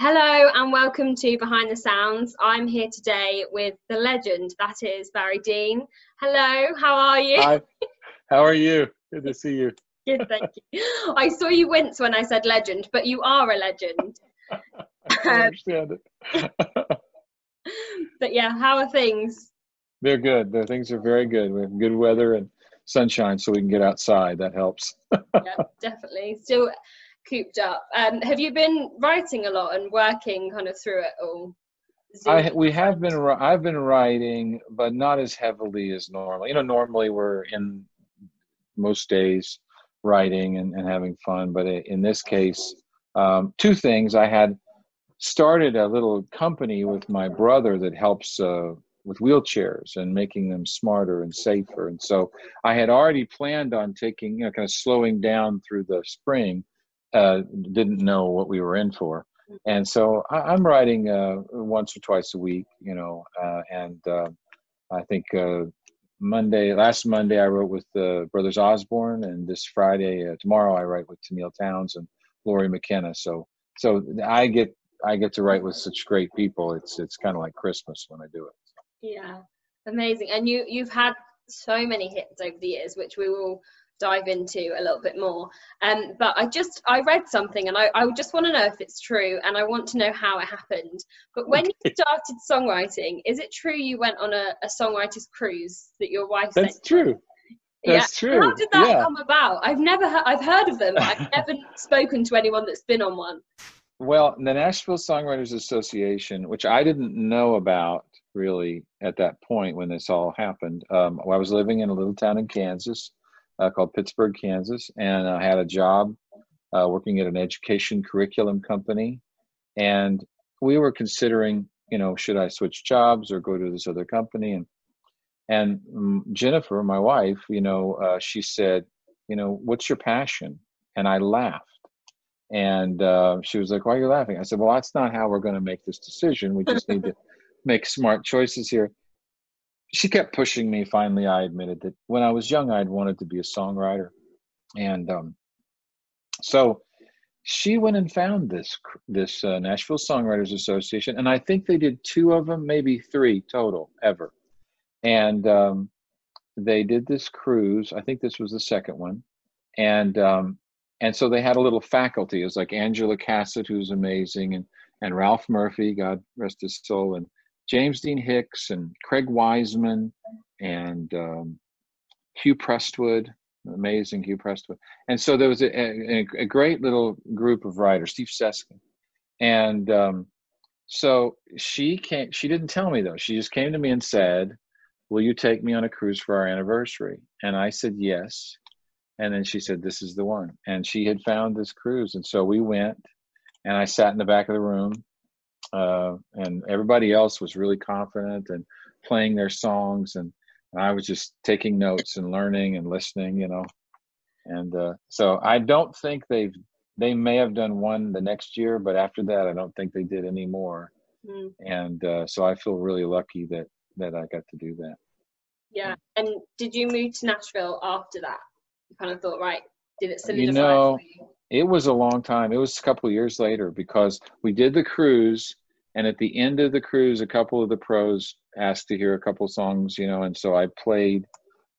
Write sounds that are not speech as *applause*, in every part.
Hello and welcome to Behind the Sounds. I'm here today with the legend that is Barry Dean. Hello, how are you? Hi, how are you? Good to see you. *laughs* Good, thank you. I saw you wince when I said legend, but you are a legend. *laughs* I understand it. *laughs* but yeah, how are things? They're good. The things are very good. We have good weather and sunshine, so we can get outside. That helps. yeah, definitely. Still cooped up. Um, have you been writing a lot and working kind of through it all? I we have been I've been writing, but not as heavily as normal. You know, normally we're in most days writing and, and having fun, but in this case, um, two things. I had started a little company with my brother that helps uh, with wheelchairs and making them smarter and safer. And so I had already planned on taking, you know, kind of slowing down through the spring uh, didn't know what we were in for. And so I, am writing uh, once or twice a week, you know, uh, and uh, I think uh, Monday, last Monday, I wrote with the Brothers Osborne, and this Friday, uh, tomorrow, I write with Tenille Towns and Lori McKenna. So, so I get I get to write with such great people. It's it's kind of like Christmas when I do it. Yeah, amazing. And you you've had so many hits over the years, which we will dive into a little bit more. Um, but I just I read something and I, I just want to know if it's true and I want to know how it happened. But when you started songwriting, is it true you went on a, a songwriter's cruise that your wife? That's true. That's yeah. true. How did that yeah. come about? I've never he- I've heard of them, but I've *laughs* never spoken to anyone that's been on one. Well, the Nashville Songwriters Association, which I didn't know about really at that point when this all happened. Um, I was living in a little town in Kansas, uh, called Pittsburg, Kansas, and I had a job uh, working at an education curriculum company. And we were considering, you know, should I switch jobs or go to this other company? And and um, Jennifer, my wife, you know, uh, she said, you know, what's your passion? And I laughed. And uh, she was like, why are you laughing? I said, well, that's not how we're going to make this decision. We just need to *laughs* make smart choices here she kept pushing me. Finally, I admitted that when I was young, I'd wanted to be a songwriter, and um, so she went and found this this uh, Nashville Songwriters Association, and I think they did two of them, maybe three total ever, and um, they did this cruise. I think this was the second one, and um, and so they had a little faculty. It was like Angela Kaset, who's amazing, and and Ralph Murphy, God rest his soul, and James Dean Hicks and Craig Wiseman and um, Hugh Prestwood, amazing Hugh Prestwood. And so there was a, a, a great little group of writers, Steve Seskin. And um, so she came, she didn't tell me though. She just came to me and said, Will you take me on a cruise for our anniversary? And I said, Yes. And then she said, This is the one. And she had found this cruise. And so we went, and I sat in the back of the room uh, and everybody else was really confident and playing their songs and, and, i was just taking notes and learning and listening you know. And uh, so i don't think they've they may have done one the next year but after that i don't think they did any more. Mm. and uh, so i feel really lucky that that i got to do that. Yeah. And did you move to nashville after that? You kind of thought right did it solidify you know it was a long time. It was a couple years later because we did the cruise and at the end of the cruise a couple of the pros asked to hear a couple songs you know and so i played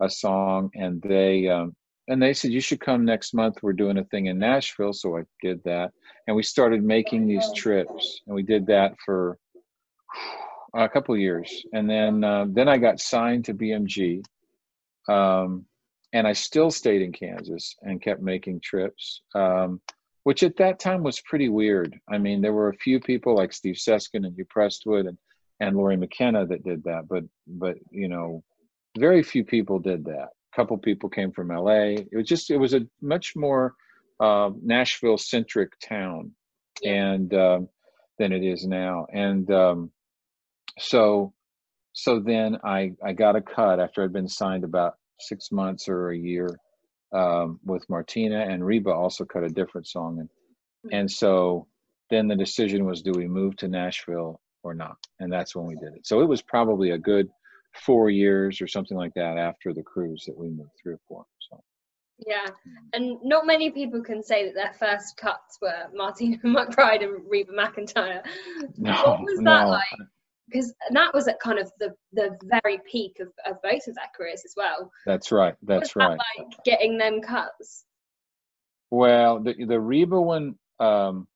a song and they um, and they said you should come next month. We're doing a thing in nashville. So i did that. And we started making these trips. And we did that for a couple years. And then uh, then i got signed to bmg um, and i still stayed in kansas and kept making trips. Um, which at that time was pretty weird. I mean, there were a few people like Steve Seskin and Hugh Prestwood and, and Lori McKenna that did that, but but you know, very few people did that. A couple people came from LA. It was just it was a much more uh, Nashville centric town, and um, than it is now. And um, so so then I I got a cut after I'd been signed about six months or a year um, with Martina, and Reba also cut a different song, and hmm. and so then the decision was, do we move to Nashville or not? And that's when we did it. So it was probably a good four years or something like that after the cruise that we moved, three or four. So yeah, and not many people can say that their first cuts were Martina *laughs* McBride and Reba McEntire. No, what was no. that like? Because that was at kind of the the very peak of, of both of their careers as well. That's right. That's was that right. like getting them cuts? Well, the the Reba one um,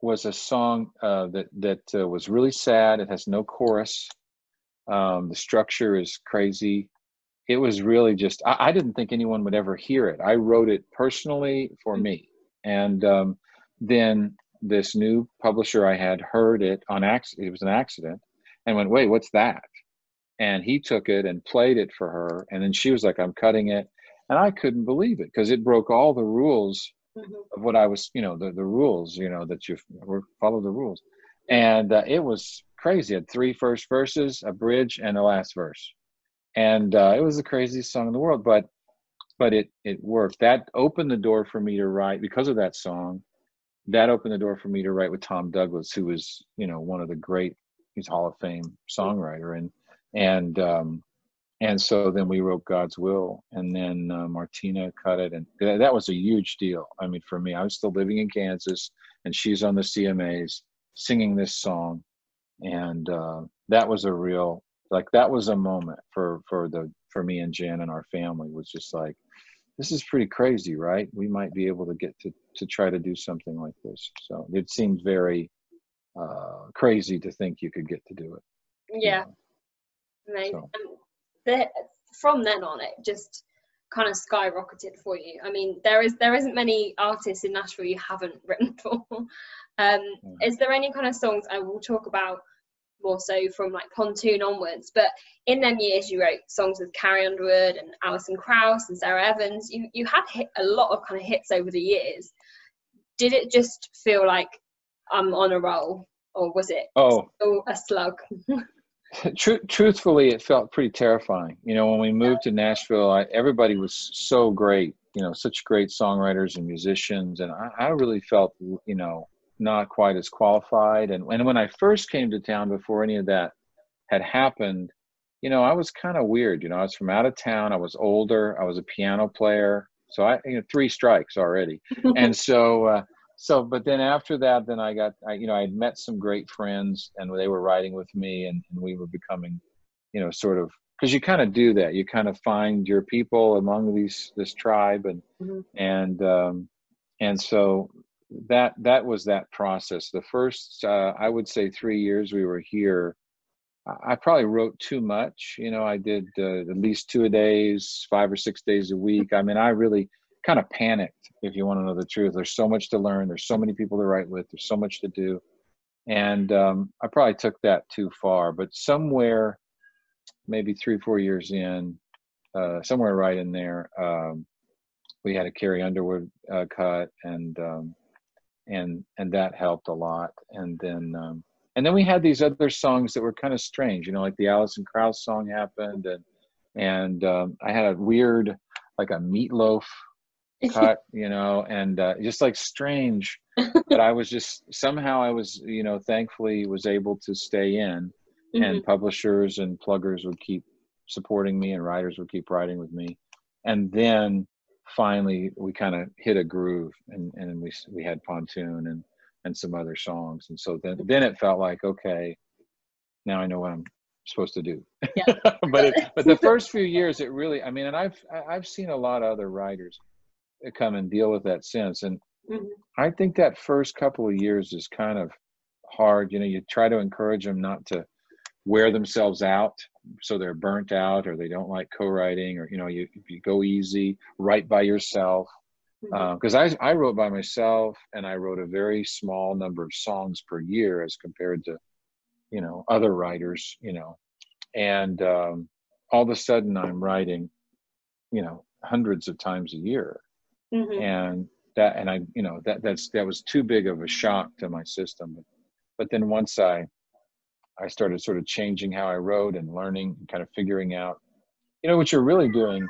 was a song uh, that that uh, was really sad. It has no chorus. Um, the structure is crazy. It was really just. I, I didn't think anyone would ever hear it. I wrote it personally for me, and um, then this new publisher I had heard it on accident. It was an accident, and went, "Wait, what's that?" And he took it and played it for her, and then she was like, "I'm cutting it." and I couldn't believe it because it broke all the rules Mhm. of what I was, you know, the, the rules, you know, that you were follow the rules, and uh, it was crazy. It had three first verses, a bridge, and a last verse, and uh, it was the craziest song in the world. But but it it worked. That opened the door for me to write because of that song. That opened the door for me to write with Tom Douglas, who was, you know, one of the great. He's Hall of Fame songwriter, and and um, and so then we wrote God's Will, and then uh, Martina cut it, and th- that was a huge deal. I mean, for me, I was still living in Kansas, and she's on the CMAs singing this song, and uh, that was a real like that was a moment for for the for me and Jen and our family was just like this is pretty crazy, right? We might be able to get to to try to do something like this. So it seemed very uh, crazy to think you could get to do it. you Yeah, know. amazing. So. And the, from then on, it just kind of skyrocketed for you. I mean, there is there isn't many artists in Nashville you haven't *laughs* written for. Um, is there any kind of songs I will talk about more so from like Pontoon onwards? But in them years, you wrote songs with Carrie Underwood and Alison Krauss and Sara Evans. You you had hit a lot of kind of hits over the years. Did it just feel like I'm on a roll, or was it Oh, still a slug? *laughs* Tru- truthfully, it felt pretty terrifying. You know, when we moved to Nashville, I, everybody was so great. You know, such great songwriters and musicians, and I, I really felt, you know, not quite as qualified. And and when I first came to town, before any of that had happened, you know, I was kind of weird. You know, I was from out of town. I was older. I was a piano player, so I, you know, three strikes already. *laughs* and so, uh, so, but then after that, then I got, I, you know, I had met some great friends, and they were writing with me, and, and we were becoming, you know, sort of, because you kind of do that. You kind of find your people among these this tribe, and Mhm. and um, and so that that was that process. The first, uh, I would say, three years we were here. I- probably wrote too much. You know, I did uh, at least two a days, five or six days a week. I mean, I really kind of panicked, if you want to know the truth. There's so much to learn. There's so many people to write with. There's so much to do, and um, I probably took that too far. But somewhere, maybe three, four years in, uh, somewhere right in there, um, we had a Carrie Underwood uh, cut, and um, and and that helped a lot. And then um, and then we had these other songs that were kind of strange, you know, like the Alison Krauss song happened, and and um, I had a weird, like a meatloaf *laughs* cut, you know, and uh, just like strange. but I was just somehow I was, you know, thankfully was able to stay in, Mhm. and publishers and pluggers would keep supporting me, and writers would keep writing with me, and then finally we kind of hit a groove, and and we we had pontoon and and some other songs, and so then then it felt like okay, now I know what I'm supposed to do. Yeah. *laughs* but it, but the *laughs* first few years, it really, I mean, and I've I've seen a lot of other writers come and deal with that since, and Mhm. I think that first couple of years is kind of hard. You know, you try to encourage them not to wear themselves out so they're burnt out or they don't like co-writing or you know you, you go easy write by yourself. Because I, I wrote by myself and i wrote a very small number of songs per year as compared to you know other writers you know. And um, all of a sudden i'm writing you know hundreds of times a year. Mhm. and that and i you know that that's that was too big of a shock to my system. But, but then once i i started sort of changing how i wrote and learning and kind of figuring out you know what you're really doing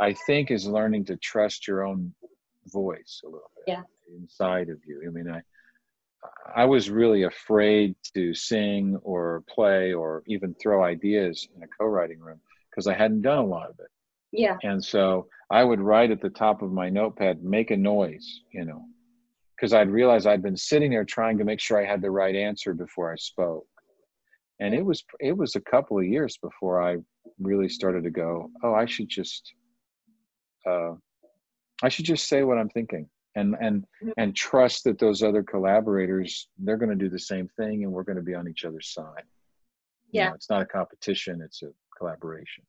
i think is learning to trust your own voice a little bit Yeah. inside of you i mean i i was really afraid to sing or play or even throw ideas in a co-writing room because i hadn't done a lot of it Yeah. And so I would write at the top of my notepad, make a noise, you know, because I'd realize I'd been sitting there trying to make sure I had the right answer before I spoke. And it was it was a couple of years before I really started to go, oh, I should just uh, I should just say what I'm thinking and and Mm-hmm. and trust that those other collaborators they're going to do the same thing and we're going to be on each other's side. You Yeah. know, it's not a competition, it's a collaboration.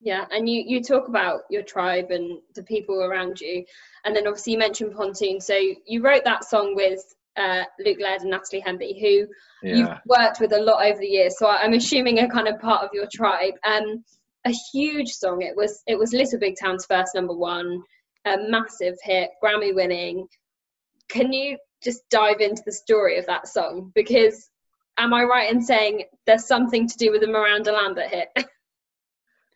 Yeah, and you you talk about your tribe and the people around you, and then obviously you mentioned Pontoon. So you wrote that song with uh, Luke Laird and Natalie Hemby, who you've worked with a lot over the years. So I'm assuming a kind of part of your tribe. Um, a huge song. It was it was Little Big Town's first number one, a massive hit, Grammy winning. Can you just dive into the story of that song? Because am I right in saying there's something to do with the Miranda Lambert hit? *laughs*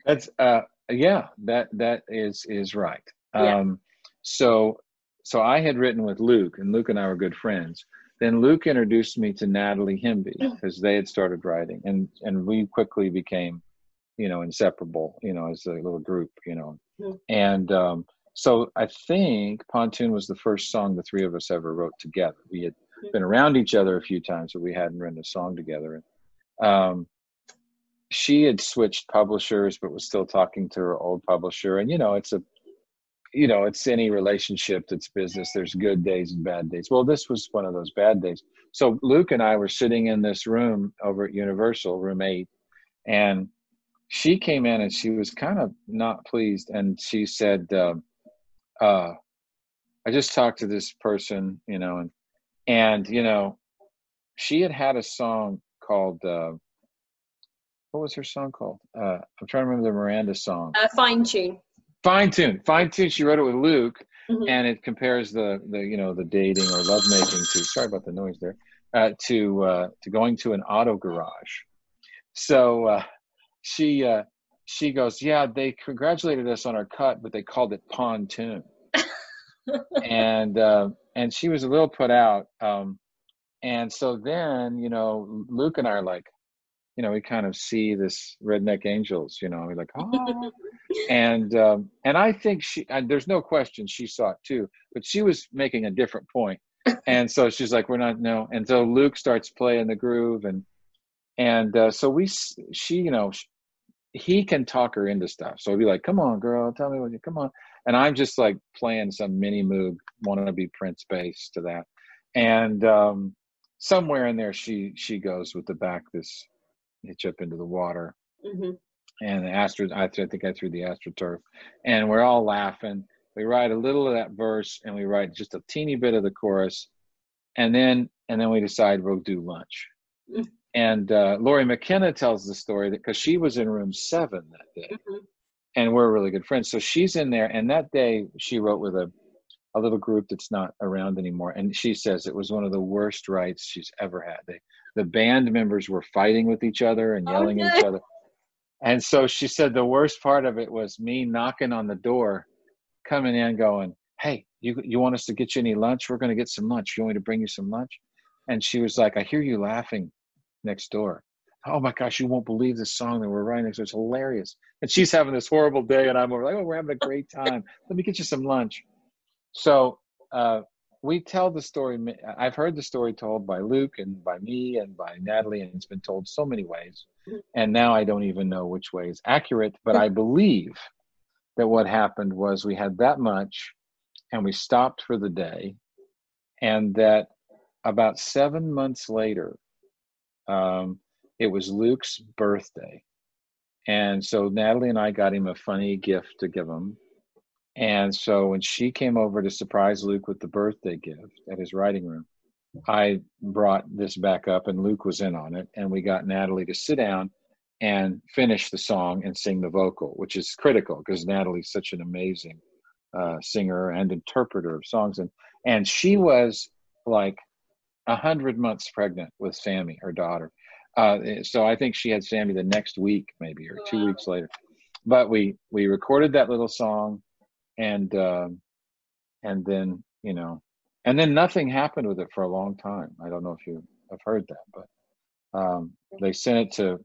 That's uh yeah, that that is is right. Yeah. Um so so I had written with Luke and Luke and I were good friends. Then Luke introduced me to Natalie Hemby because they had started writing and and we quickly became, you know, inseparable, you know, as a little group, you know. Mhm. And um so I think Pontoon was the first song the three of us ever wrote together. We had been around each other a few times, but we hadn't written a song together. Um, she had switched publishers, but was still talking to her old publisher. And you know, it's a, you know, it's any relationship that's business. There's good days and bad days. Well, this was one of those bad days. So Luke and I were sitting in this room over at Universal, room eight, and she came in and she was kind of not pleased, and she said. Uh, uh, I just talked to this person, you know, and and you know, she had had a song called uh, what was her song called? Uh, I'm trying to remember the Miranda song. Uh, fine tune. Fine tune, fine tune. She wrote it with Luke, Mhm. and it compares the the you know the dating or lovemaking to. Sorry about the noise there. Uh, to uh, to going to an auto garage. So uh, she uh, she goes, yeah, they congratulated us on our cut, but they called it pontoon. *laughs* and uh, and she was a little put out. Um, and so then you know Luke and I are like, you know, we kind of see this redneck angels, you know, we're like, oh, *laughs* and um, and I think she, and there's no question she saw it too, but she was making a different point. *laughs* and so she's like, we're not no, and so Luke starts playing the groove, and and uh, so we, she, you know, sh- he can talk her into stuff, so he'd be like, come on, girl, tell me what you, come on, and I'm just like playing some mini moog, want to be Prince bass to that, and um, somewhere in there she she goes with the back this hitch up into the water Mhm. and the astro I, th- I think I threw the astroturf and we're all laughing. We write a little of that verse and we write just a teeny bit of the chorus and then and then we decide we'll do lunch. Mm. And uh, Lori McKenna tells the story that because she was in room seven that day Mhm. and we're really good friends. So she's in there and that day she wrote with a a little group that's not around anymore. And she says it was one of the worst writes she's ever had. They, the band members were fighting with each other and Oh, yelling at each other. And so she said the worst part of it was me knocking on the door, coming in, going, "Hey, you you want us to get you any lunch? We're going to get some lunch. You want me to bring you some lunch?" And she was like, "I hear you laughing next door. Oh my gosh, you won't believe this song that we're writing. It's hilarious." And she's having this horrible day, and I'm over like, "Oh, we're having a great time. Let me get you some lunch." So uh, we tell the story. I've heard the story told by Luke and by me and by Natalie, and it's been told so many ways. And now I don't even know which way is accurate, but I believe that what happened was we had that much and we stopped for the day, and that about seven months later, um, it was Luke's birthday. And so Natalie and I got him a funny gift to give him. And so when she came over to surprise Luke with the birthday gift at his writing room, I brought this back up and Luke was in on it. And we got Natalie to sit down and finish the song and sing the vocal, which is critical because Natalie's such an amazing uh, singer and interpreter of songs. And, and she was like a hundred months pregnant with Sammy, her daughter. Uh, so I think she had Sammy the next week, maybe, or two Wow. weeks later. But we we recorded that little song, and um, and then you know, and then nothing happened with it for a long time. I don't know if you have heard that, but um, they sent it to,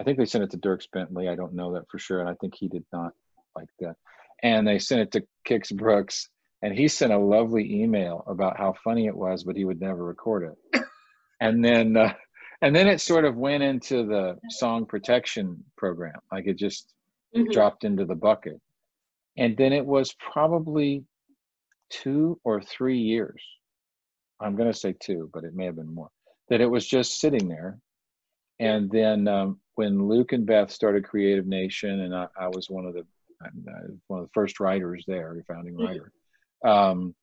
I think they sent it to Dierks Bentley. I don't know that for sure, and I think he did not like that. And they sent it to Kix Brooks, and he sent a lovely email about how funny it was, but he would never record it. and then, uh, and then it sort of went into the song protection program, like it just mm-hmm. dropped into the bucket. And then it was probably two or three years. I'm going to say two, but it may have been more. That it was just sitting there. And then um, when Luke and Beth started Creative Nation, and I, I was one of the one of the first writers there, founding mm-hmm. writer. Um,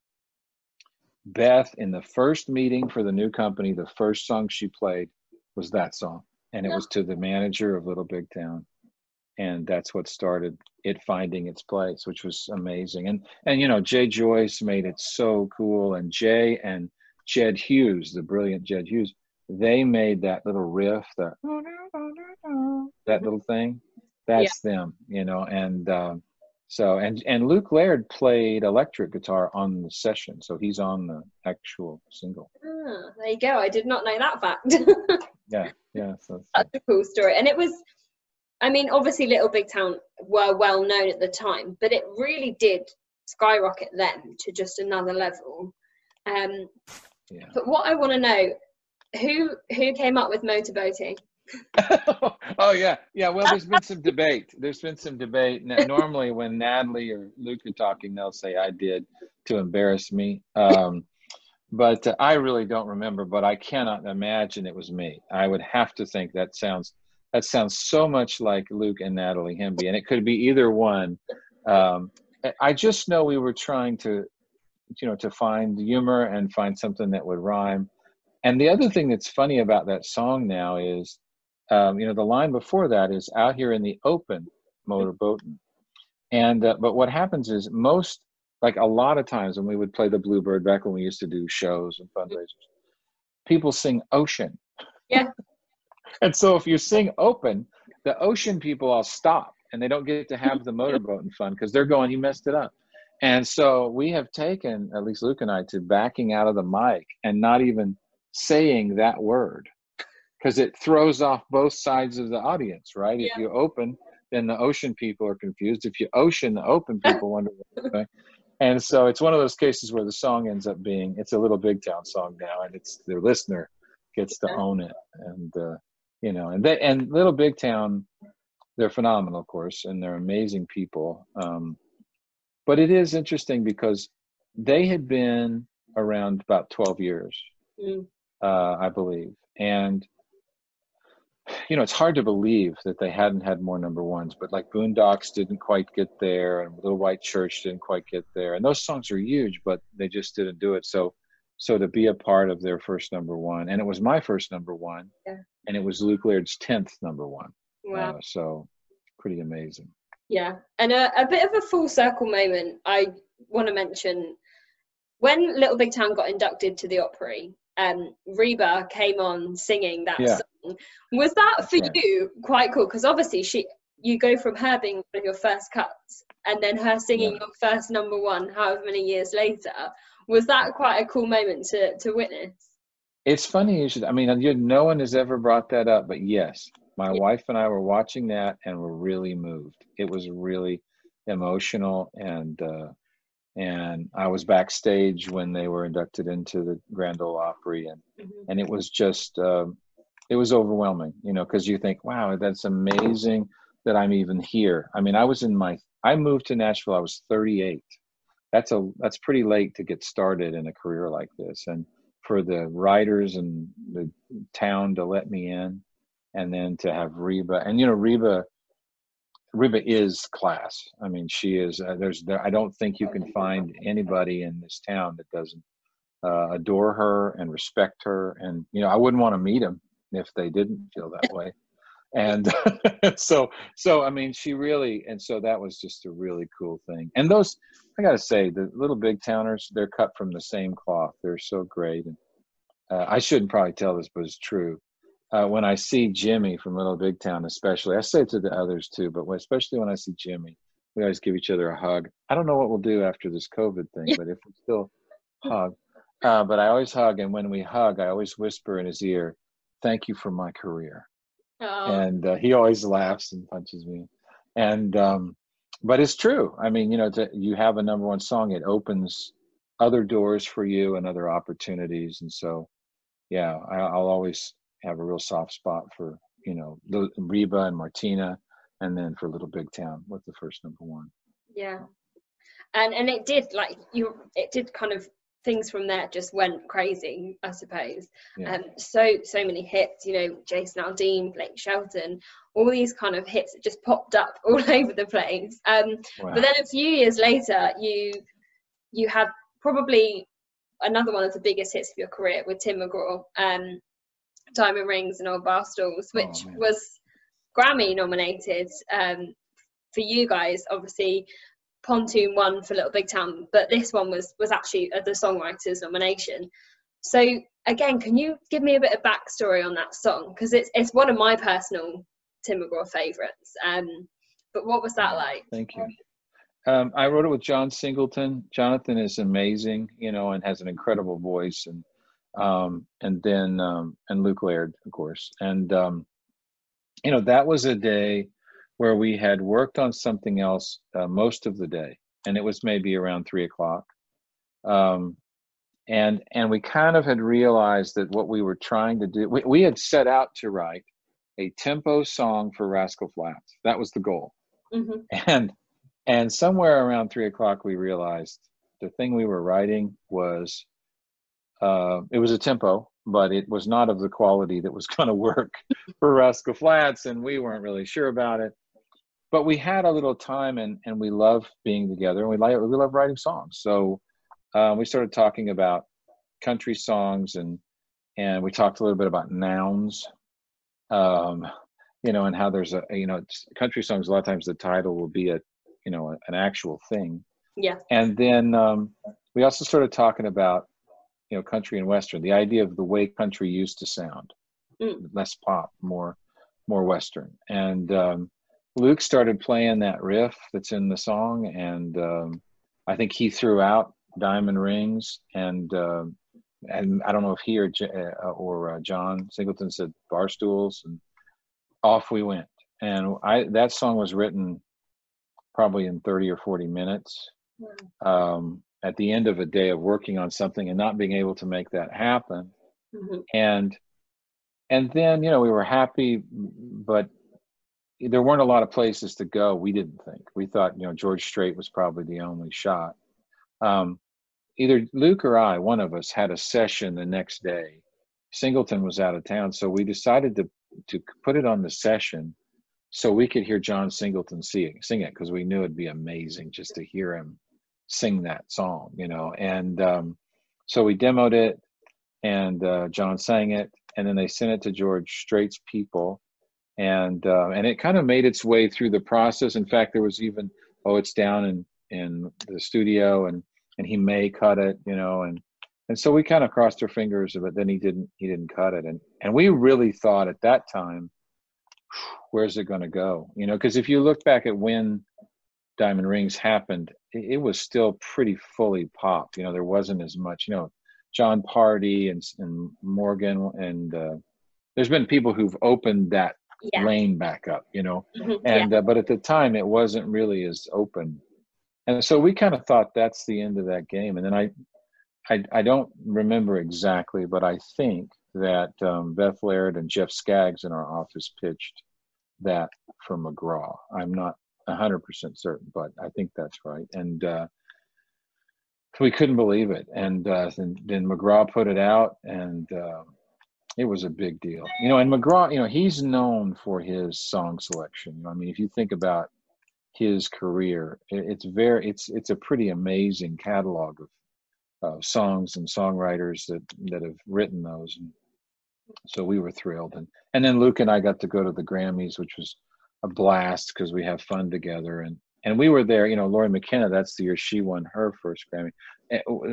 Beth, in the first meeting for the new company, the first song she played was that song, and it was to the manager of Little Big Town, and that's what started it finding its place, which was amazing. And and you know, Jay Joyce made it so cool, and Jay and Jedd Hughes, the brilliant Jedd Hughes, they made that little riff, that that little thing. That's yeah. them, you know. And um, so and and Luke Laird played electric guitar on the session, so he's on the actual single. Ah, there you go. I did not know that fact. *laughs* yeah, yeah. So that's a cool story, and it was. I mean, obviously, Little Big Town were well known at the time, but it really did skyrocket them to just another level. Um, yeah. But what I want to know, who who came up with motorboating? *laughs* oh yeah, yeah. Well, there's been some debate. There's been some debate. Normally, when Natalie or Luke are talking, they'll say I did to embarrass me. Um, but uh, I really don't remember. But I cannot imagine it was me. I would have to think that sounds that sounds so much like Luke and Natalie Hemby, and it could be either one. Um, I just know we were trying to you know to find humor and find something that would rhyme. And the other thing that's funny about that song now is um, you know the line before that is out here in the open motorboating. And uh, but what happens is most like a lot of times when we would play the bluebird back when we used to do shows and fundraisers people sing ocean. Yeah *laughs* and so if you sing open the ocean people all stop and they don't get to have the motorboat motorboating fun because they're going you messed it up and so we have taken, at least Luke and I, to backing out of the mic and not even saying that word because it throws off both sides of the audience, right? Yeah. If you open, then the ocean people are confused. If you ocean, the open *laughs* people wonder. Right? And so it's one of those cases where the song ends up being it's a little big town song now, and it's the listener gets to own it, and uh, you know, and they and little big town, they're phenomenal, of course, and they're amazing people. Um, but it is interesting because they had been around about 12 years, mm. uh, I believe. And, you know, it's hard to believe that they hadn't had more number ones, but like Boondocks didn't quite get there, and Little White Church didn't quite get there. And those songs are huge, but they just didn't do it. So, so to be a part of their first number one, and it was my first number one, yeah. And it was Luke Laird's 10th number one. Wow. Uh, so pretty amazing. Yeah, and a, a bit of a full circle moment I want to mention when Little Big Town got inducted to the Opry. Um, Reba came on singing that yeah. song. Was that for right. you quite cool? Because obviously she, you go from her being one of your first cuts, and then her singing yeah. your first number one, however many years later. Was that quite a cool moment to to witness? It's funny you should. I mean, no one has ever brought that up, but yes, my yeah. wife and I were watching that and were really moved. It was really emotional and uh, and I was backstage when they were inducted into the Grand Ole Opry and mm-hmm. and it was just um, it was overwhelming, you know, because you think, wow, that's amazing that I'm even here. I mean, I was in my I moved to Nashville. I was 38. That's a that's pretty late to get started in a career like this, and for the writers and the town to let me in and then to have Reba and you know Reba Reba is class. I mean, she is. Uh, there's. There, I don't think you can find anybody in this town that doesn't uh, adore her and respect her. And you know, I wouldn't want to meet them if they didn't feel that *laughs* way. And *laughs* so, so I mean, she really. And so that was just a really cool thing. And those, I got to say, the little big towners, they're cut from the same cloth. They're so great. And uh, I shouldn't probably tell this, but it's true uh, when I see Jimmy from Little Big Town, especially, I say it to the others too, but especially when I see Jimmy, we always give each other a hug. I don't know what we'll do after this COVID thing, but if we still hug, uh, but I always hug, and when we hug, I always whisper in his ear, "Thank you for my career," oh. and uh, he always laughs and punches me, and um, but it's true. I mean, you know, to, you have a number one song, it opens other doors for you and other opportunities. And so, yeah, I, will always have a real soft spot for you know Reba and Martina, and then for Little Big Town with the first number one. Yeah, and and it did like you, it did kind of things from there just went crazy, I suppose. Yeah. Um, so so many hits, you know, Jason Aldean, Blake Shelton, all these kind of hits that just popped up *laughs* all over the place. Um, wow. But then a few years later, you you had probably another one of the biggest hits of your career with Tim McGraw, um, Diamond Rings and Old Bar Stools, oh, which oh, was Grammy nominated um, for you guys. Obviously, Pontoon won for Little Big Town, but this one was was actually the songwriters nomination. So again, can you give me a bit of backstory on that song? Because it's it's one of my personal Tim McGraw favorites. Um, but what was that like? Thank you. Um, I wrote it with John Singleton. Jonathan is amazing, you know, and has an incredible voice, and um, and then um, and Luke Laird, of course, and um, you know that was a day where we had worked on something else uh, most of the day, and it was maybe around three o'clock, um, and and we kind of had realized that what we were trying to do, we, we had set out to write a tempo song for Rascal Flatts. That was the goal, mm-hmm. and and somewhere around three o'clock, we realized the thing we were writing was uh, it was a tempo, but it was not of the quality that was *laughs* going to work for Rascal Flatts, and we weren't really sure about it. But we had a little time, and and we love being together, and we like we love writing songs. So uh, we started talking about country songs, and and we talked a little bit about nouns. Um, you know, and how there's a you know country songs. A lot of times the title will be a you know an actual thing yeah and then um, we also started talking about you know country and western the idea of the way country used to sound mm. less pop more more western and um, luke started playing that riff that's in the song and um, i think he threw out diamond rings and uh, and i don't know if he or, uh, or uh, john singleton said bar stools and off we went. And i that song was written probably in 30 or 40 minutes. Um, at the end of a day of working on something and not being able to make that happen. Mm-hmm. and and then you know we were happy but there weren't a lot of places to go we didn't think we thought you know george strait was probably the only shot um, either luke or i one of us had a session the next day singleton was out of town so we decided to to put it on the session so we could hear John Singleton sing, sing it because we knew it'd be amazing just to hear him sing that song, you know. And um, so we demoed it, and uh, John sang it, and then they sent it to George Strait's people, and uh, and it kind of made its way through the process. In fact, there was even oh, it's down in in the studio, and and he may cut it, you know, and and so we kind of crossed our fingers, but then he didn't he didn't cut it, and and we really thought at that time where's it going to go? You know, because if you look back at when Diamond Rings happened, it, it, was still pretty fully pop. You know, there wasn't as much. You know, Jon Pardi and and Morgan and uh, there's been people who've opened that yeah. lane back up. You know, mm-hmm. and yeah. uh, but at the time it wasn't really as open, and so we kind of thought that's the end of that game. And then I, I, I don't remember exactly, but I think that um, Beth Laird and Jeff Skaggs in our office pitched that for McGraw. I'm not 100% certain, but I think that's right. And uh, we couldn't believe it. And uh, then, then, McGraw put it out, and uh, it was a big deal. You know, and McGraw, you know, he's known for his song selection. I mean, if you think about his career, it's very, it's it's a pretty amazing catalog of uh, songs and songwriters that that have written those. And so we were thrilled and and then luke and i got to go to the grammys which was a blast because we have fun together and and we were there you know lori mckenna that's the year she won her first grammy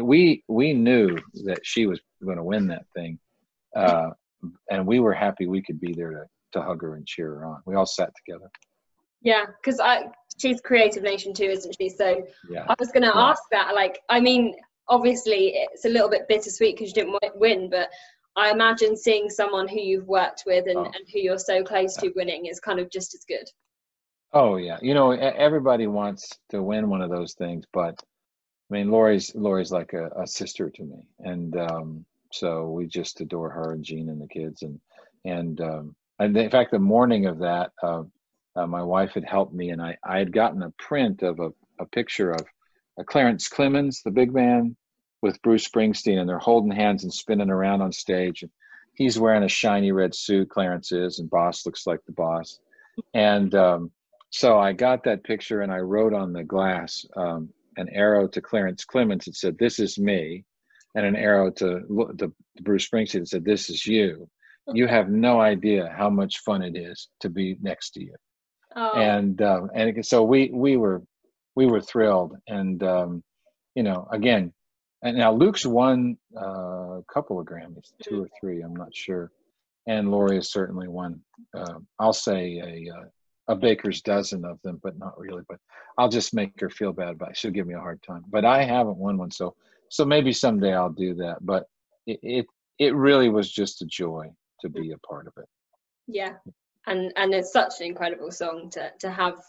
we we knew that she was going to win that thing uh, and we were happy we could be there to to hug her and cheer her on we all sat together yeah because i she's creative nation too isn't she so yeah. i was going to yeah. ask that like i mean obviously it's a little bit bittersweet because you didn't win but I imagine seeing someone who you've worked with and, oh. and who you're so close to winning is kind of just as good. Oh yeah, you know everybody wants to win one of those things, but I mean Lori's Lori's like a, a sister to me, and um, so we just adore her and Gene and the kids, and and um, and in fact the morning of that, uh, uh, my wife had helped me, and I I had gotten a print of a, a picture of uh, Clarence Clemons, the big man, with Bruce Springsteen, and they're holding hands and spinning around on stage, and he's wearing a shiny red suit, Clarence is, and Boss looks like the boss, and um, so I got that picture and I wrote on the glass um, an arrow to Clarence Clemons that said, "This is me," and an arrow to, to Bruce Springsteen that said, "This is you." You have no idea how much fun it is to be next to you, oh. and um, and so we we were we were thrilled, and um, you know, again, and now Luke's won uh, a couple of Grammys, two or three, I'm not sure, and Lori has certainly won. Uh, I'll say a uh, a baker's dozen of them, but not really. But I'll just make her feel bad about it. She'll give me a hard time. But I haven't won one, so so maybe someday I'll do that. But it it, it really was just a joy to mm. be a part of it. Yeah, and and it's such an incredible song to to have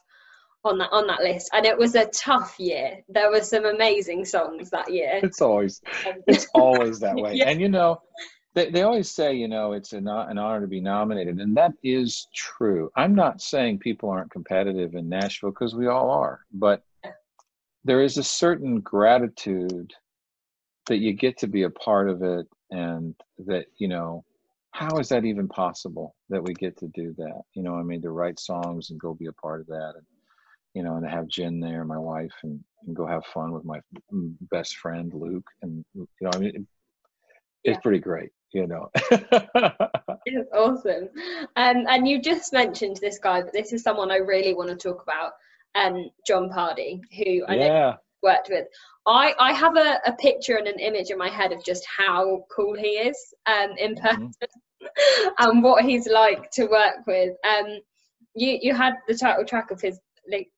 on that on that list and it was a tough year there were some amazing songs that year it's always um, it's always that *laughs* way yeah. and you know they, they always say, you know, it's an, an honor to be nominated, and that is true. I'm not saying people aren't competitive in Nashville because we all are, but there is a certain gratitude that you get to be a part of it, and that you know, how is that even possible that we get to do that? You know, I mean, to write songs and go be a part of that, and you know, and to have Jen there, my wife, and, and go have fun with my best friend Luke, and you know, I mean, it's yeah. pretty great you know. *laughs* it's awesome. Um, and you just mentioned this guy, but this is someone I really want to talk about. Um, jon Pardi, who I yeah. Worked with. I, I have a, a picture and an image in my head of just how cool he is um, in mm-hmm. person mm-hmm. *laughs* and what he's like to work with. Um, you you had the title track of his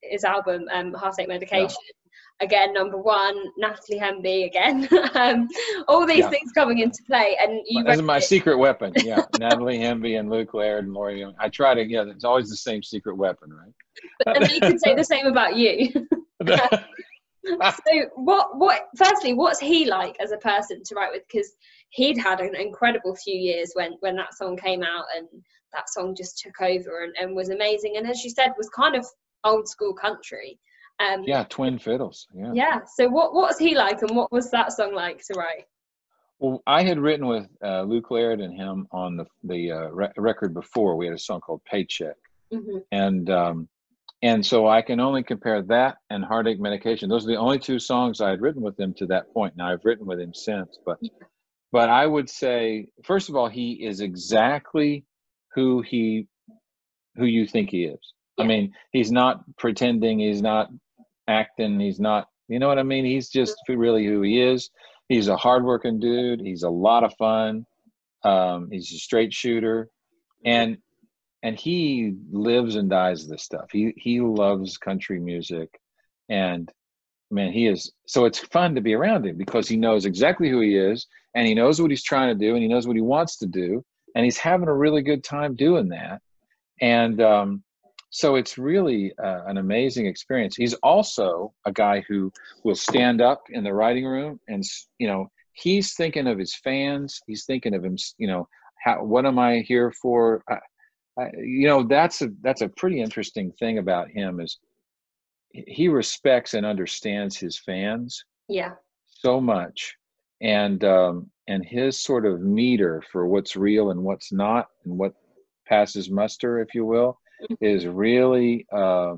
his album, um, Heartache Medication. Yeah again number one natalie hemby again *laughs* um, all these yeah. things coming into play and you as my it. secret weapon *laughs* yeah natalie hemby and luke laird and Lori Young. i try to yeah it's always the same secret weapon right but then you could say the same about you *laughs* so what what firstly what's he like as a person to write with because he'd had an incredible few years when when that song came out and that song just took over and, and was amazing and as you said was kind of old school country um, yeah, twin fiddles. Yeah. Yeah. So what what was he like, and what was that song like to write? Well, I had written with uh, Luke Laird and him on the the uh, re- record before. We had a song called Paycheck, mm-hmm. and um, and so I can only compare that and Heartache Medication. Those are the only two songs I had written with him to that point. Now I've written with him since, but yeah. but I would say first of all he is exactly who he who you think he is. Yeah. I mean, he's not pretending. He's not acting. He's not, you know what I mean? He's just really who he is. He's a hardworking dude. He's a lot of fun. Um, he's a straight shooter, and and he lives and dies this stuff. He he loves country music, and man, he is. So it's fun to be around him because he knows exactly who he is, and he knows what he's trying to do, and he knows what he wants to do, and he's having a really good time doing that. And um, so it's really uh, an amazing experience. He's also a guy who will stand up in the writing room and, you know, he's thinking of his fans. He's thinking of him, you know, how, what am I here for? I, I, you know, that's a, that's a pretty interesting thing about him is he respects and understands his fans. Yeah. So much. And, um, and his sort of meter for what's real and what's not and what passes muster, if you will, is really uh,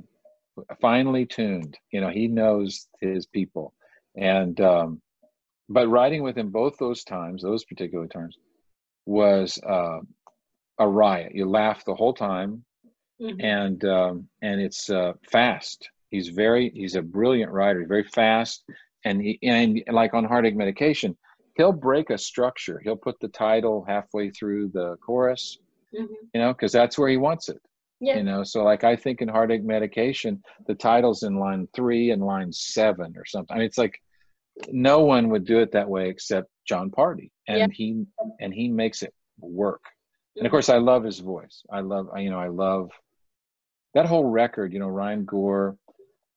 finely tuned. You know, he knows his people, and um, but writing with him both those times, those particular times, was uh, a riot. You laugh the whole time, mm-hmm. and um, and it's uh, fast. He's very he's a brilliant writer. He's very fast, and he and like on heartache medication, he'll break a structure. He'll put the title halfway through the chorus, mm-hmm. you know, because that's where he wants it. Yeah. You know, so like I think in heartache medication, the title's in line three and line seven or something. I mean, it's like no one would do it that way except Jon Pardi, and yeah. he and he makes it work. And of course, I love his voice. I love you know I love that whole record, you know, Ryan Gore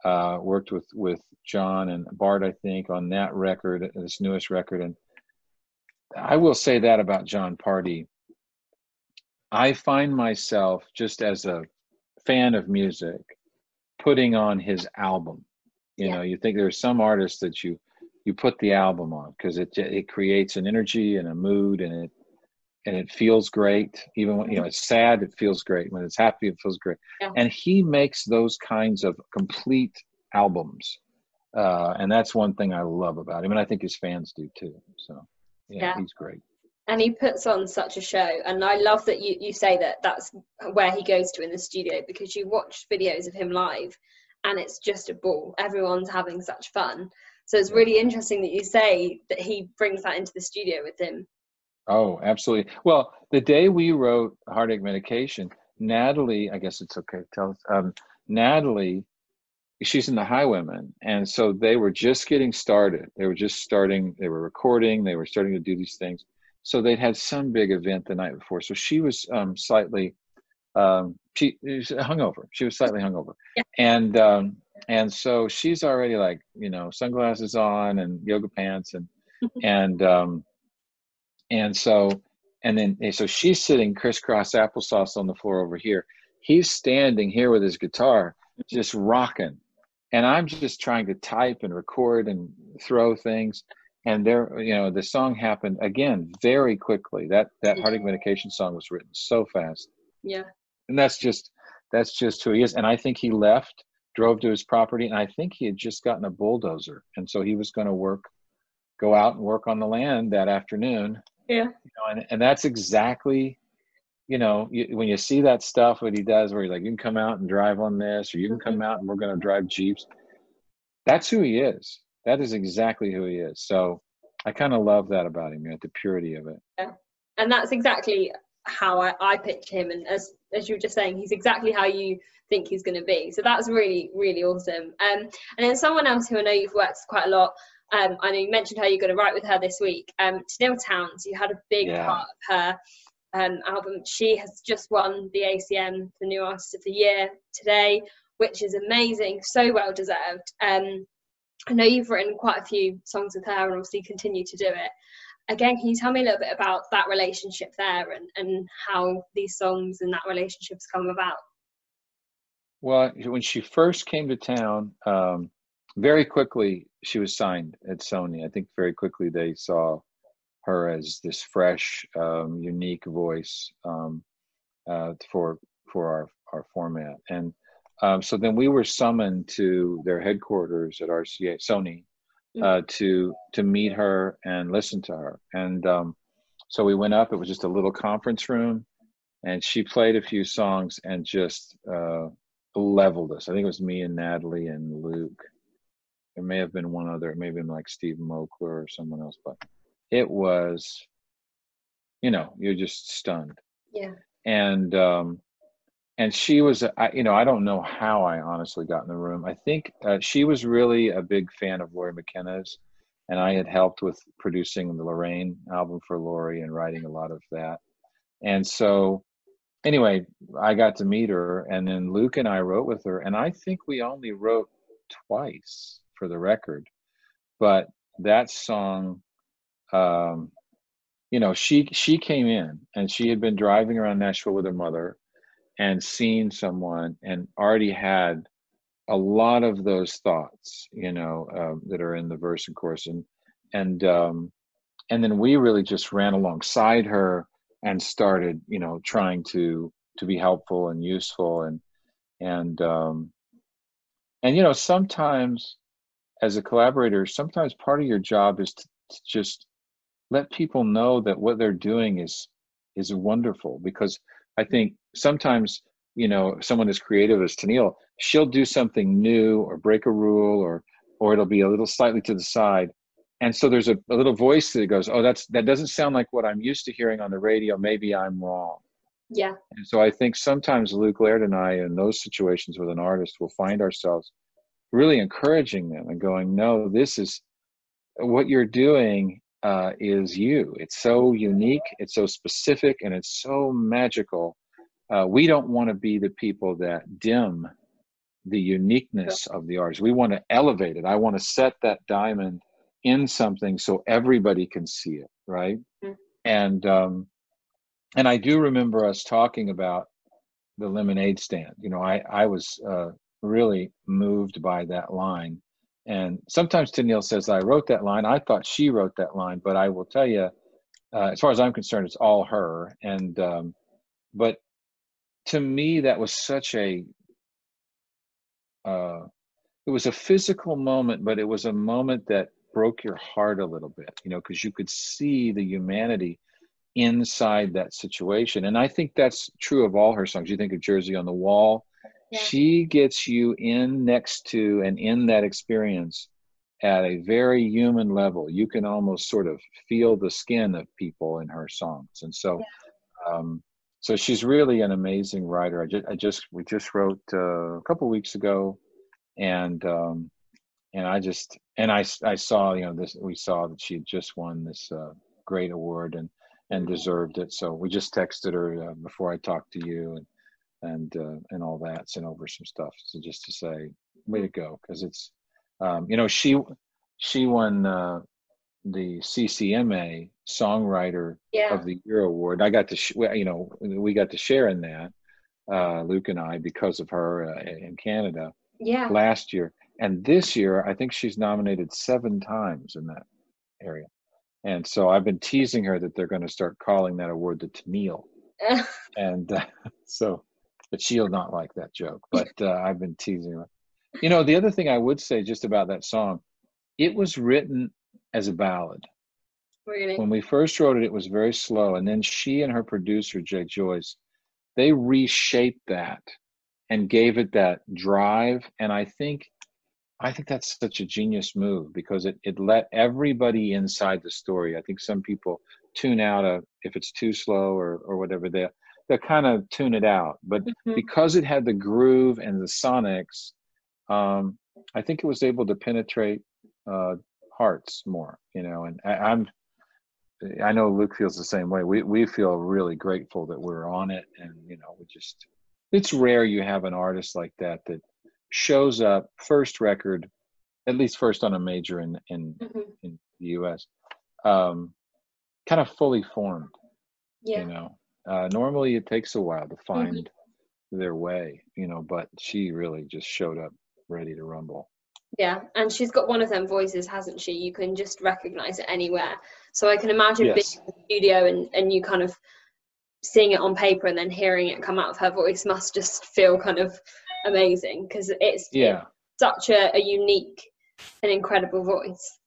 uh, worked with with John and Bart, I think, on that record, this newest record, and I will say that about Jon Pardi. I find myself just as a fan of music putting on his album. You yeah. know, you think there's some artists that you you put the album on because it it creates an energy and a mood and it and it feels great. Even when you know it's sad it feels great. When it's happy it feels great. Yeah. and he makes those kinds of complete albums. Uh, and that's one thing i love about him and i think his fans do too. So yeah, yeah. he's great. And he puts on such a show and i love that you, you say that that's where he goes to in the studio because you watch videos of him live and it's just a ball. Everyone's having such fun. So it's really interesting that you say that he brings that into the studio with him oh absolutely well the day we wrote heartache medication natalie i guess it's okay tell us um, natalie she's in the Highwomen and so they were just getting started they were just starting they were recording they were starting to do these things so they'd had some big event the night before. So she was um, slightly um, she, she hungover. She was slightly hungover, yeah. and um, and so she's already like you know sunglasses on and yoga pants and *laughs* and um, and so and then and so she's sitting crisscross applesauce on the floor over here. He's standing here with his guitar, just rocking, and I'm just trying to type and record and throw things. And there you know the song happened again very quickly. That that heartache mm-hmm. medication song was written so fast. Yeah. And that's just that's just who he is. And i think he left drove to his property and i think he had just gotten a bulldozer. And so he was going to work go out and work on the land that afternoon yeah you know, and, and that's exactly you know you, when you see that stuff what he does where he's like you can come out and drive on this or you can come mm-hmm. out and we're going to drive jeeps that's who he is that is exactly who he is. So I kind of love that about him, you know, the purity of it. Yeah. And that's exactly how I, I picture him. And as, as you were just saying, he's exactly how you think he's going to be. So that's really, really awesome. Um, and then someone else who I know you've worked quite a lot um, I know you mentioned how you're going to write with her this week. Um, Tenille Townes, you had a big yeah. part of her um, album. She has just won the ACM, the New Artist of the Year, today, which is amazing, so well deserved. Um, I know you've written quite a few songs with her and obviously continue to do it. Again, can you tell me a little bit about that relationship there and, and how these songs and that relationship's come about? Well, when she first came to town, um, very quickly she was signed at Sony. I think very quickly they saw her as this fresh, um, unique voice um, uh, for for our our format. And um, so then we were summoned to their headquarters at RCA Sony mm. uh, to to meet her and listen to her. And um, so we went up. It was just a little conference room, and she played a few songs and just uh, leveled us. I think it was me and Natalie and Luke. There may have been one other. It may have been like Steve Moakler or someone else, but it was, you know, you're just stunned. Yeah. And um, and she was I, you know i don't know how i honestly got in the room i think uh, she was really a big fan of lori mckenna's and i had helped with producing the lorraine album for lori and writing a lot of that and so anyway i got to meet her and then luke and i wrote with her and i think we only wrote twice for the record but that song um you know she she came in and she had been driving around nashville with her mother and seen someone and already had a lot of those thoughts, you know, uh, that are in the verse and chorus, and and um, and then we really just ran alongside her and started, you know, trying to to be helpful and useful, and and um, and you know, sometimes as a collaborator, sometimes part of your job is to, to just let people know that what they're doing is is wonderful because I think sometimes, you know, someone as creative as Tenille, she'll do something new or break a rule or or it'll be a little slightly to the side. And so there's a, a little voice that goes, Oh, that's that doesn't sound like what I'm used to hearing on the radio. Maybe I'm wrong. Yeah. And so I think sometimes Luke Laird and I in those situations with an artist will find ourselves really encouraging them and going, No, this is what you're doing uh, is you. It's so unique, it's so specific, and it's so magical uh, we don't want to be the people that dim the uniqueness of the artist. We want to elevate it. I want to set that diamond in something so everybody can see it, right? Mm-hmm. And um, and I do remember us talking about the lemonade stand. You know, I I was uh, really moved by that line. And sometimes Tenille says I wrote that line. I thought she wrote that line, but I will tell you, uh, as far as I'm concerned, it's all her. And um, but to me, that was such a uh, it was a physical moment, but it was a moment that broke your heart a little bit, you know, because you could see the humanity inside that situation. And I think that's true of all her songs. You think of Jersey on the Wall, yeah. she gets you in next to and in that experience at a very human level. You can almost sort of feel the skin of people in her songs. And so, yeah. um, so she's really an amazing writer. I just, I just we just wrote uh, a couple weeks ago, and um, and I just and I I saw you know this we saw that she had just won this uh, great award and and deserved it. So we just texted her uh, before I talked to you and and uh, and all that, sent over some stuff. So just to say, way to go, because it's um, you know she she won uh, the CCMA Songwriter yeah. of the Year award. I got to, sh- you know, we got to share in that, uh, Luke and I, because of her uh, in Canada. Yeah. Last year, and this year, I think she's nominated seven times in that area. And so I've been teasing her that they're going to start calling that award the Tenille. *laughs* and uh, *laughs* so, but she'll not like that joke. But uh, I've been teasing her. You know, the other thing I would say just about that song, it was written as a ballad. Really? When we first wrote it, it was very slow. And then she and her producer, Jay Joyce, they reshaped that and gave it that drive. And I think I think that's such a genius move because it, it let everybody inside the story. I think some people tune out of if it's too slow or, or whatever, they they kind of tune it out. But mm-hmm. because it had the groove and the sonics, um, I think it was able to penetrate uh, hearts more, you know, and I, I'm I know Luke feels the same way. We we feel really grateful that we're on it, and you know, we just it's rare you have an artist like that that shows up first record, at least first on a major in in mm-hmm. in the U.S. Um, kind of fully formed. Yeah. You know, uh, normally it takes a while to find mm-hmm. their way. You know, but she really just showed up ready to rumble. Yeah, and she's got one of them voices, hasn't she? You can just recognize it anywhere. So I can imagine yes. being in the studio and, and you kind of seeing it on paper and then hearing it come out of her voice must just feel kind of amazing because it's yeah such a, a unique and incredible voice.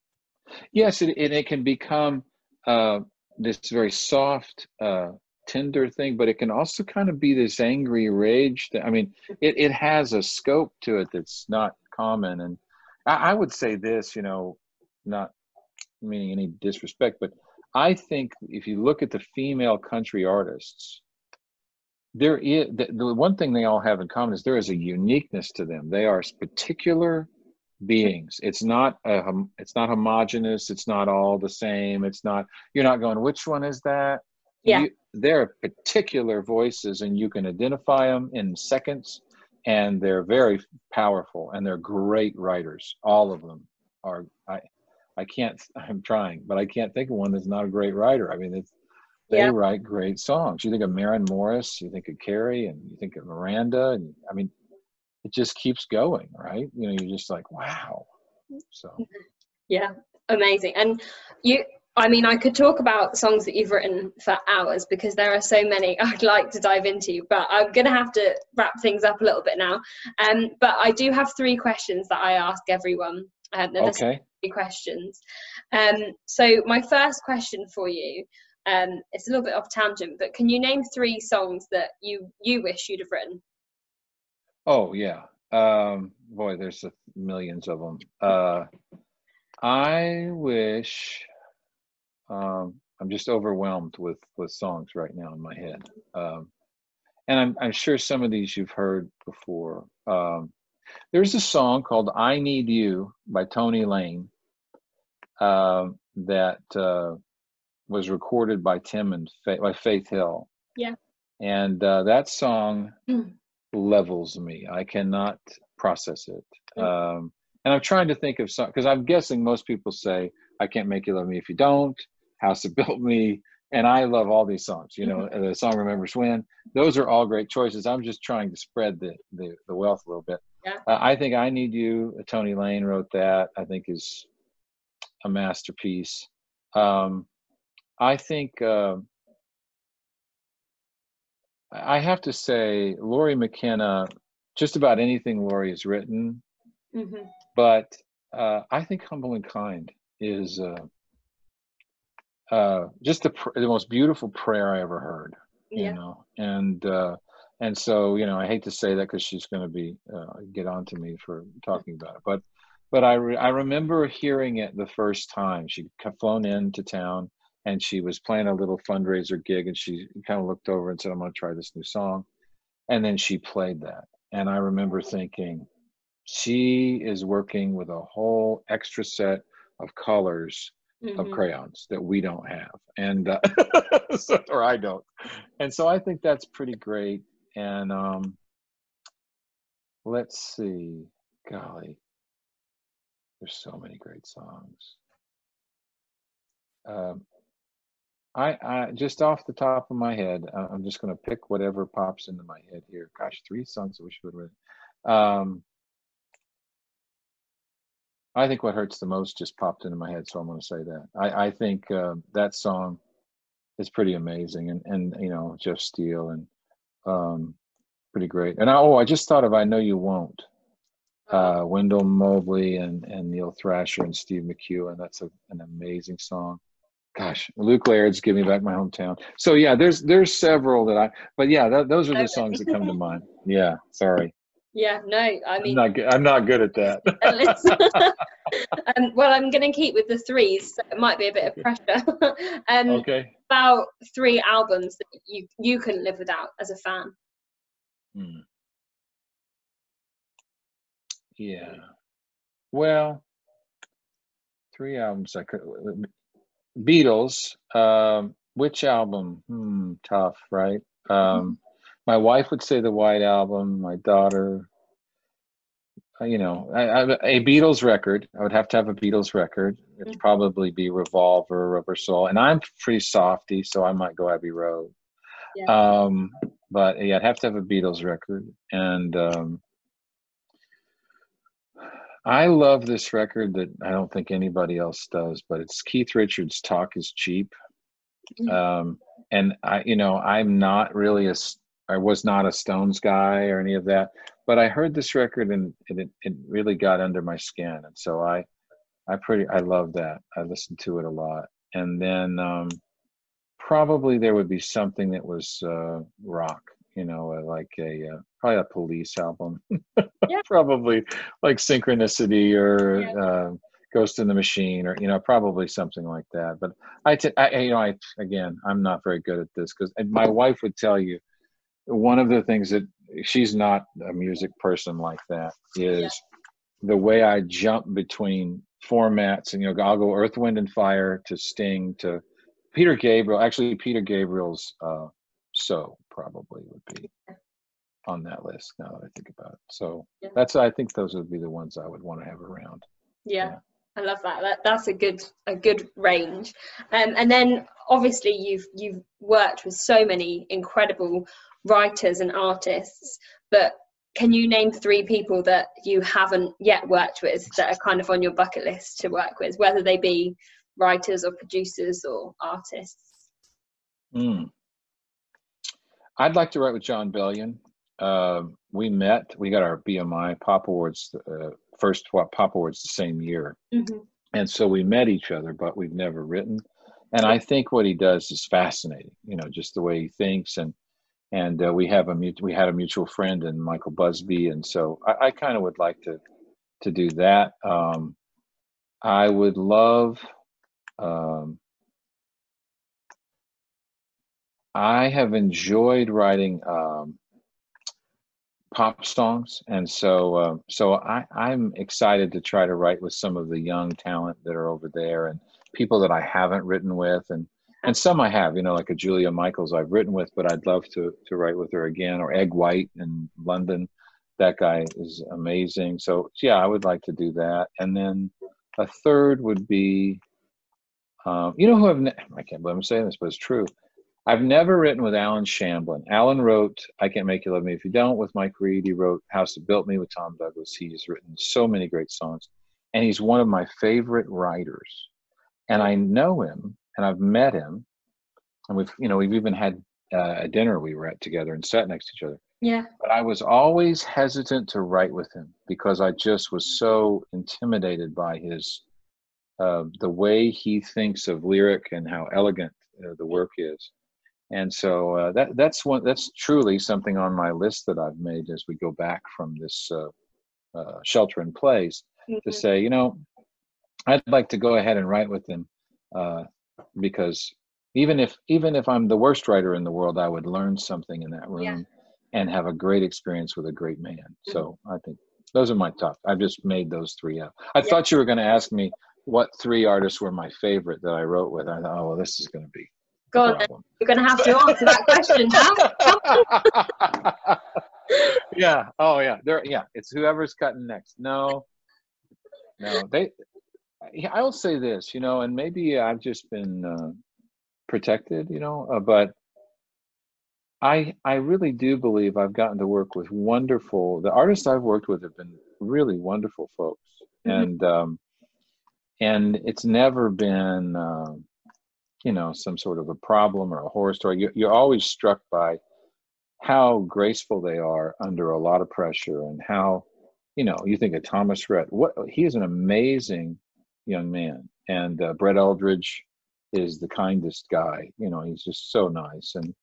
Yes, and it, it, can become uh, this very soft, uh, tender thing, but it can also kind of be this angry rage. That, I mean, it, it has a scope to it that's not common. And I, I would say this, you know, not meaning any disrespect, but I think if you look at the female country artists, there is the, the, one thing they all have in common is there is a uniqueness to them. They are particular beings. It's not a, it's not homogenous. It's not all the same. It's not you're not going which one is that. Yeah, you, they're particular voices, and you can identify them in seconds and they're very powerful and they're great writers. All of them are. I I can't. I'm trying, but I can't think of one that's not a great writer. I mean, it's they yeah. write great songs. You think of Maren Morris, you think of Carrie, and you think of Miranda, and I mean, it just keeps going, right? You know, you're just like, wow. So. Yeah, amazing. And you I mean, I could talk about songs that you've written for hours because there are so many *laughs* I'd like to dive into, but I'm going to have to wrap things up a little bit now. Um, but I do have three questions that I ask everyone. Um, okay. Three questions. Um, so my first question for you, um, it's a little bit off tangent, but can you name three songs that you you wish you'd have written? Oh yeah, um, boy, there's millions of them. Uh, I wish um, I'm just overwhelmed with with songs right now in my head, um, and I'm I'm sure some of these you've heard before. Um, there's a song called "I Need You" by Tony Lane uh, that uh, was recorded by Tim and Faith, by Faith Hill. Yeah. and uh, that song Mm. levels me. I cannot process it. Mm. Um, and I'm trying to think of some because I'm guessing most people say, "I can't make you love me if you don't." House that built me, and I love all these songs. You know, the song "Remembers When." Those are all great choices. I'm just trying to spread the the, the wealth a little bit. Yeah. Uh, I think "I Need You." Tony Lane wrote that. I think is a masterpiece. Um, I think. um I have to say, Lori McKenna, just about anything Lori has written, hmm but uh, I think Humble and Kind is uh, just the, pr- the most beautiful prayer I ever heard. You Yeah. know, and uh, and so you know, I hate to say that because she's going to be uh, get on to me for talking about it, but but I re- I remember hearing it the first time she ca- flown into town and she was playing a little fundraiser gig and she kind of looked over and said, "I'm going to try this new song," and then she played that, and I remember thinking, she is working with a whole extra set of colors of Mhm. crayons that we don't have and uh, *laughs* so, or i don't and so i think that's pretty great and um let's see golly there's so many great songs um I, I just off the top of my head, I'm just going to pick whatever pops into my head here. Gosh, three songs I wish I would have written. Um, I think what hurts the most just popped into my head, so I'm going to say that. I, I think uh, that song is pretty amazing, and and you know Jeff Steele and um, pretty great. And I, oh, I just thought of "I Know You Won't." Uh, Wendell Mobley and and Neil Thrasher and Steve McHugh, and that's a, an amazing song. Gosh, Luke Laird's "Give Me Back My Hometown." So yeah, there's there's several that I, but yeah, that, those are the songs that come to *laughs* mind. Yeah, sorry, Yeah, no, I I'm mean, not good. I'm not good at that. *laughs* *laughs* Um, well, I'm going to keep with the threes. So it might be a bit of pressure. *laughs* um, okay. About three albums that you you couldn't live without as a fan. Hmm. Yeah. Well, three albums I could. Beatles. Um, which album? Hmm, tough, right? Um, my wife would say the White Album. My daughter, uh, you know, I, I, a Beatles record. I would have to have a Beatles record. It'd Mhm. probably be Revolver, Rubber Soul, and I'm pretty softy, so I might go Abbey Road. Yeah. Um, but yeah, I'd have to have a Beatles record, and um, I love this record that I don't think anybody else does, but it's Keith Richards' "Talk Is Cheap." Mhm. Um, and I, you know, I'm not really a, I was not a Stones guy or any of that, but I heard this record and it, it really got under my skin, and so I, I pretty, I love that. I listened to it a lot, and then um, probably there would be something that was uh, rock, you know, uh, like a uh, probably a Police album, Yeah. *laughs* probably like Synchronicity or Yeah. uh, Ghost in the Machine, or you know, probably something like that. But I, t- I you know, I again, I'm not very good at this because my wife would tell you one of the things that she's not a music person like that is Yeah. the way I jump between formats, and you know, I'll go Earth, Wind, and Fire to Sting to Peter Gabriel. Actually, Peter Gabriel's uh, "So" probably would be on that list now that I think about it. So Yeah. that's I think those would be the ones I would want to have around. Yeah. Yeah. I love that. that. That's a good a good range. Um, and then obviously you've you've worked with so many incredible writers and artists, but can you name three people that you haven't yet worked with that are kind of on your bucket list to work with, whether they be writers or producers or artists? Mm. I'd like to write with Jon Bellion. Uh, we met. We got our BMI Pop Awards uh, first what Pop Awards the same year, Mm-hmm. and so we met each other, but we've never written. And I think what he does is fascinating. You know, just the way he thinks, and and uh, we have a we had a mutual friend in Michael Busbee, and so I, I kind of would like to to do that. Um, I would love. Um, I have enjoyed writing um, pop songs, and so uh, so I, I'm excited to try to write with some of the young talent that are over there, and people that I haven't written with, and and some I have, you know, like a Julia Michaels I've written with, but I'd love to to write with her again, or Eg White in London. That guy is amazing. So yeah, I would like to do that. And then a third would be, um, you know, who I've ne- I can't believe I'm saying this, but it's true. I've never written with Allen Shamblin. Allen wrote "I Can't Make You Love Me If You Don't" with Mike Reid. He wrote "House That Built Me" with Tom Douglas. He's written so many great songs, and he's one of my favorite writers. And I know him and I've met him, and we've you know we've even had uh, a dinner we were at together and sat next to each other. Yeah. But I was always hesitant to write with him because I just was so intimidated by his uh, the way he thinks of lyric and how elegant uh, the work is. And so uh, that that's one that's truly something on my list that I've made as we go back from this uh, uh, shelter in place mm-hmm. to say, you know, I'd like to go ahead and write with him uh, because even if even if I'm the worst writer in the world, I would learn something in that room yeah. and have a great experience with a great man. Mm-hmm. So I think those are my top. I've just made those three up. I yeah. thought you were going to ask me what three artists were my favorite that I wrote with. I thought, oh, well, this is going to be. God, you're going to have to answer that question now. *laughs* yeah. Oh, yeah. There. Yeah. It's whoever's cutting next. No. No. They. I'll say this, you know, and maybe I've just been uh, protected, you know, uh, but I I really do believe I've gotten to work with wonderful. The artists I've worked with have been really wonderful folks, mm-hmm. and um, and it's never been, uh, you know, some sort of a problem or a horror story. You, you're always struck by how graceful they are under a lot of pressure, and how, you know, you think of Thomas Rhett. What he is an amazing young man. And uh, Brett Eldredge is the kindest guy. You know, he's just so nice. And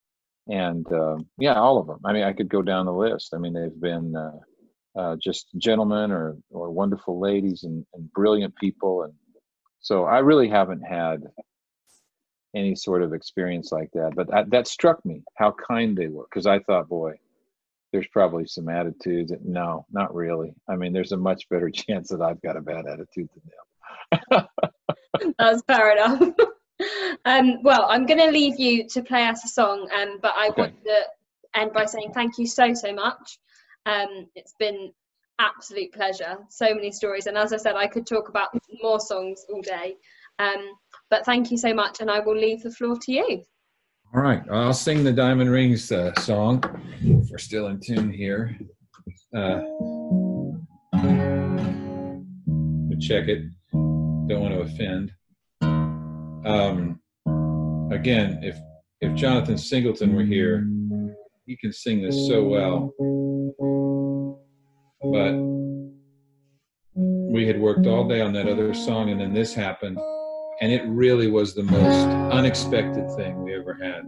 and uh, yeah, all of them. I mean, I could go down the list. I mean, they've been uh, uh, just gentlemen or or wonderful ladies and, and brilliant people. And so I really haven't had any sort of experience like that. But that, that struck me how kind they were because I thought, boy, there's probably some attitudes. No, not really. I mean, there's a much better *laughs* chance that I've got a bad attitude than them. *laughs* That's fair enough. *laughs* um, well, I'm going to leave you to play us a song, um, but I okay. want to end by saying thank you so, so much. Um, it's been absolute pleasure. So many stories, and as I said, I could talk about more songs all day. Um, but thank you so much, and I will leave the floor to you. All right, I'll sing the Diamond Rings uh, song. If we're still in tune here. Uh, check it don't want to offend. Um, again, if if Jonathan Singleton were here, he can sing this so well. But we had worked all day on that other song, and then this happened, and it really was the most unexpected thing we ever had.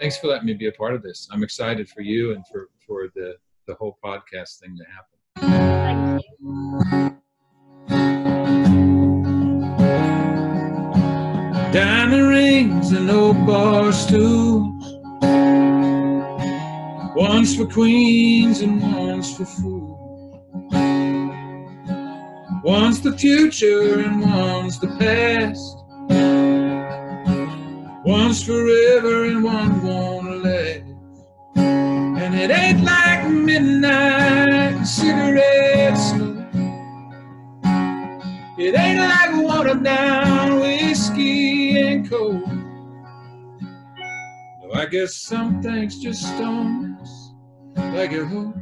Thanks for letting me be a part of this. I'm excited for you and for for the the whole podcast thing to happen. Thank you. Diamond rings and old bar stools. One's for queens and one's for fools. One's the future and one's the past. One's forever and one won't last. And it ain't like midnight cigarette smoke. It ain't like watered down whiskey and coke. No, I guess some things just don't like a hope,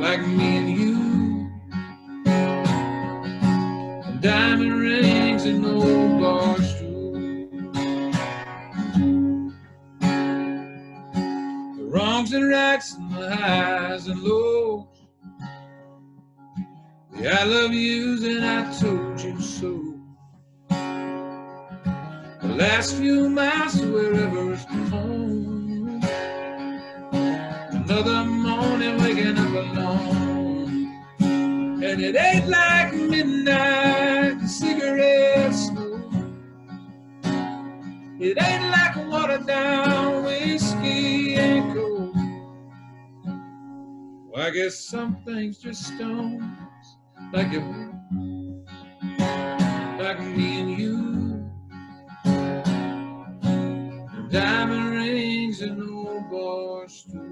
like me and you. Diamond rings and old bar stools. The wrongs and rights and the highs and lows. Yeah, I love you and I told you so the last few miles to wherever's home. Another morning waking up alone, and it ain't like midnight cigarettes. It ain't like watered down whiskey and coke. Well, I guess some things just stones, like it, like me and you. diamond rings and old boys too.